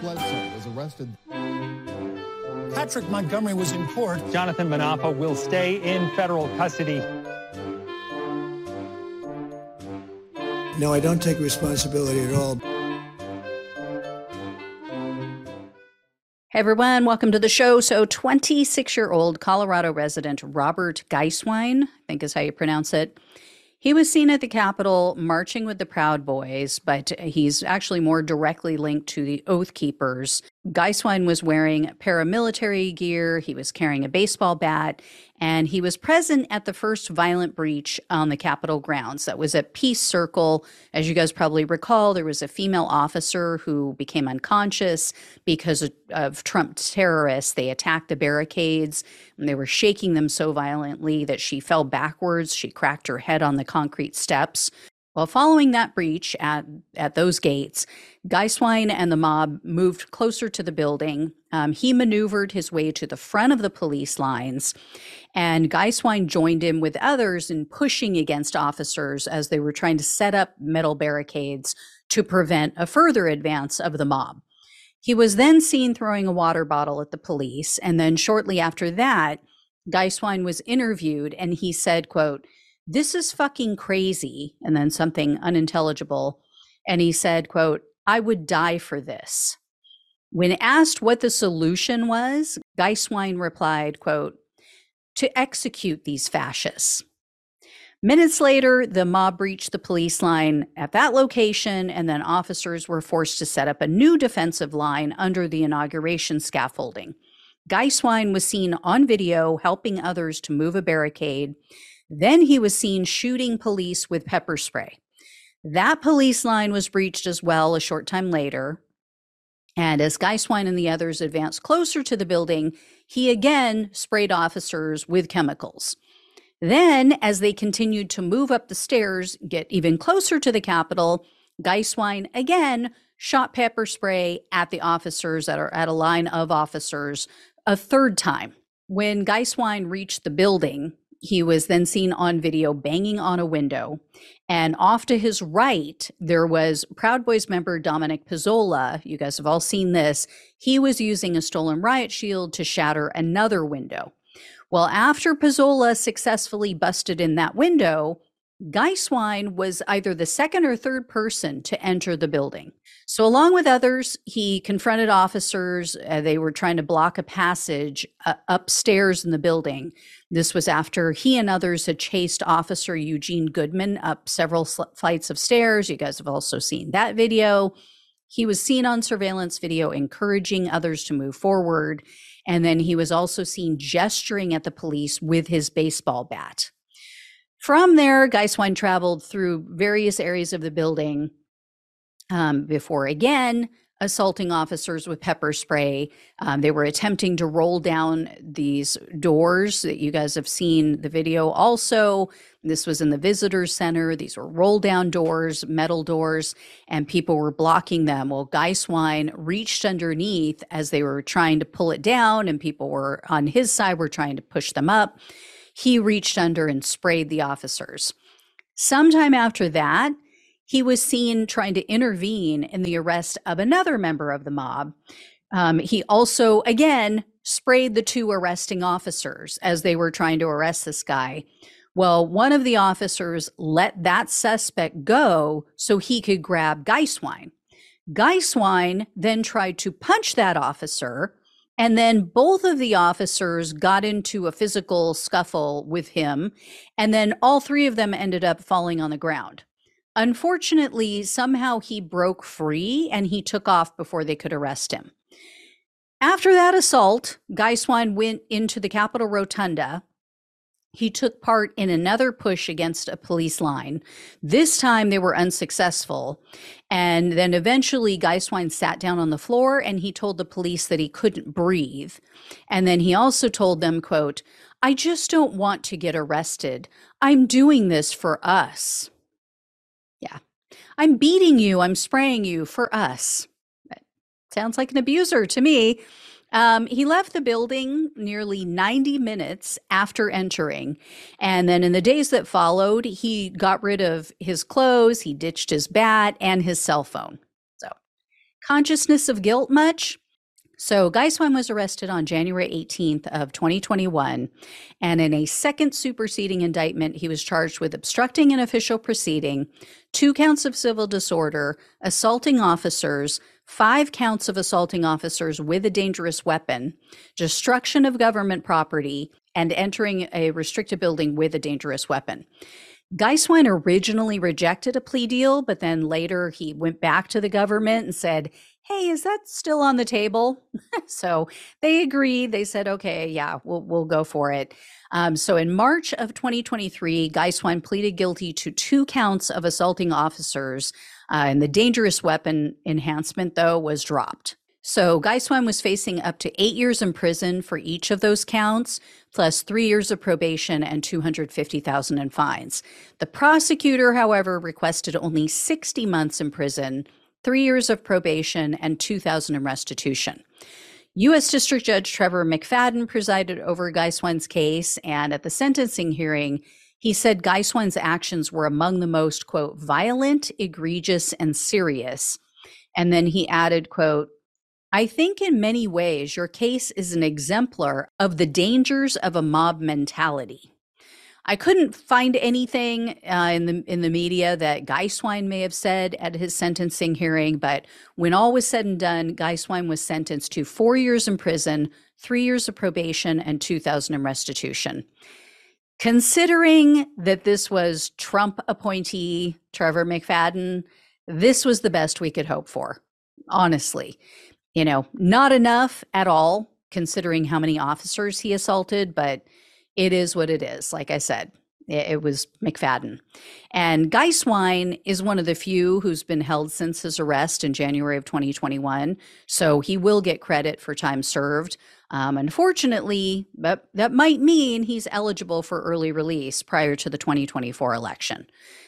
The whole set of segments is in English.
Bledsoe was arrested. Patrick Montgomery was in court. Jonathan Manapa will stay in federal custody. No, I don't take responsibility at all. Hey everyone, welcome to the show. So, 26 year old Colorado resident Robert Gieswein, I think is how you pronounce it, he was seen at the Capitol marching with the Proud Boys, but he's actually more directly linked to the Oath Keepers. Gieswein was wearing paramilitary gear, he was carrying a baseball bat, and he was present at the first violent breach on the Capitol grounds. That was at Peace Circle. As you guys probably recall, there was a female officer who became unconscious because of, of Trump terrorists. They attacked the barricades and they were shaking them so violently that she fell backwards. She cracked her head on the concrete steps. Well, following that breach at, at those gates, Gieswein and the mob moved closer to the building. Um, he maneuvered his way to the front of the police lines, and Gieswein joined him with others in pushing against officers as they were trying to set up metal barricades to prevent a further advance of the mob. He was then seen throwing a water bottle at the police, and then shortly after that, Gieswein was interviewed and he said, quote, this is fucking crazy and then something unintelligible and he said quote i would die for this. When asked what the solution was gieswein replied quote to execute these fascists. Minutes later the mob reached the police line at that location and then officers were forced to set up a new defensive line under the inauguration scaffolding. Gieswein was seen on video helping others to move a barricade then he was seen shooting police with pepper spray. That police line was breached as well a short time later. And as Gieswein and the others advanced closer to the building, he again sprayed officers with chemicals. Then, as they continued to move up the stairs, get even closer to the Capitol, Gieswein again shot pepper spray at the officers that are at a line of officers a third time. When Gieswein reached the building, he was then seen on video banging on a window. And off to his right, there was Proud Boys member Dominic Pezzola. You guys have all seen this. He was using a stolen riot shield to shatter another window. Well, after Pezzola successfully busted in that window, Gieswein was either the second or third person to enter the building. So, along with others, he confronted officers. Uh, they were trying to block a passage uh, upstairs in the building. This was after he and others had chased Officer Eugene Goodman up several sl- flights of stairs. You guys have also seen that video. He was seen on surveillance video encouraging others to move forward. And then he was also seen gesturing at the police with his baseball bat. From there, Gieswein traveled through various areas of the building um, before again assaulting officers with pepper spray. Um, they were attempting to roll down these doors that you guys have seen the video. Also, this was in the visitor center. These were roll down doors, metal doors, and people were blocking them. Well, Gieswein reached underneath as they were trying to pull it down, and people were on his side were trying to push them up. He reached under and sprayed the officers. Sometime after that, he was seen trying to intervene in the arrest of another member of the mob. Um, he also, again, sprayed the two arresting officers as they were trying to arrest this guy. Well, one of the officers let that suspect go so he could grab Gieswein. Gieswein then tried to punch that officer, and then both of the officers got into a physical scuffle with him, and then all three of them ended up falling on the ground. Unfortunately, somehow he broke free and he took off before they could arrest him. After that assault, Gieswein went into the Capitol Rotunda. He took part in another push against a police line. This time they were unsuccessful. And then eventually Gieswein sat down on the floor and he told the police that he couldn't breathe. And then he also told them, quote, I just don't want to get arrested. I'm doing this for us. Yeah. I'm beating you. I'm spraying you for us. sounds like an abuser to me. Um, he left the building nearly 90 minutes after entering. And then in the days that followed, he got rid of his clothes, he ditched his bat and his cell phone. So, Consciousness of guilt much? So Gieswein was arrested on January 18th of 2021, and in a second superseding indictment, he was charged with obstructing an official proceeding, two counts of civil disorder, assaulting officers, five counts of assaulting officers with a dangerous weapon, destruction of government property, and entering a restricted building with a dangerous weapon. Gieswein originally rejected a plea deal, but then later he went back to the government and said, hey, is that still on the table? so they agreed. They said, okay, yeah, we'll, we'll go for it. Um, so in March of 2023, Gieswein pleaded guilty to two counts of assaulting officers, uh, and the dangerous weapon enhancement, though, was dropped. So Gieswein was facing up to eight years in prison for each of those counts, plus three years of probation and 250,000 in fines. The prosecutor, however, requested only 60 months in prison three years of probation, and 2000 in restitution. U.S. District Judge Trevor McFadden presided over Gieswein's case, and at the sentencing hearing, he said Gieswein's actions were among the most, quote, violent, egregious, and serious. And then he added, quote, I think in many ways your case is an exemplar of the dangers of a mob mentality. I couldn't find anything uh, in the in the media that Gieswein may have said at his sentencing hearing, but when all was said and done, Gieswein was sentenced to four years in prison, three years of probation, and two thousand in restitution. Considering that this was Trump appointee Trevor McFadden, this was the best we could hope for. Honestly, you know, not enough at all, considering how many officers he assaulted, but it is what it is. Like I said, it, it was McFadden. And Gieswein is one of the few who's been held since his arrest in January of 2021. So he will get credit for time served. Um, unfortunately, but that might mean he's eligible for early release prior to the 2024 election.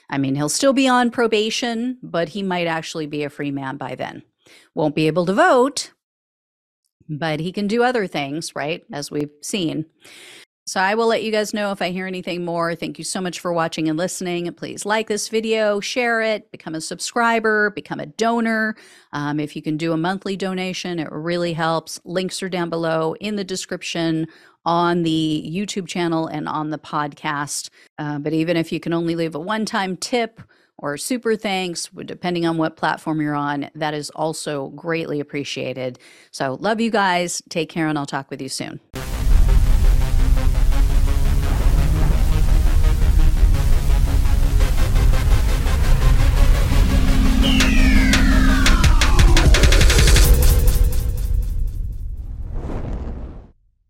I mean, he'll still be on probation, but he might actually be a free man by then. Won't be able to vote, but he can do other things, right? As we've seen. So I will let you guys know if I hear anything more. Thank you so much for watching and listening. Please like this video, share it, become a subscriber, become a donor. Um, if you can do a monthly donation, it really helps. Links are down below in the description on the YouTube channel and on the podcast. Uh, but even if you can only leave a one time tip, or super thanks, depending on what platform you're on. That is also greatly appreciated. So, love you guys. Take care, and I'll talk with you soon.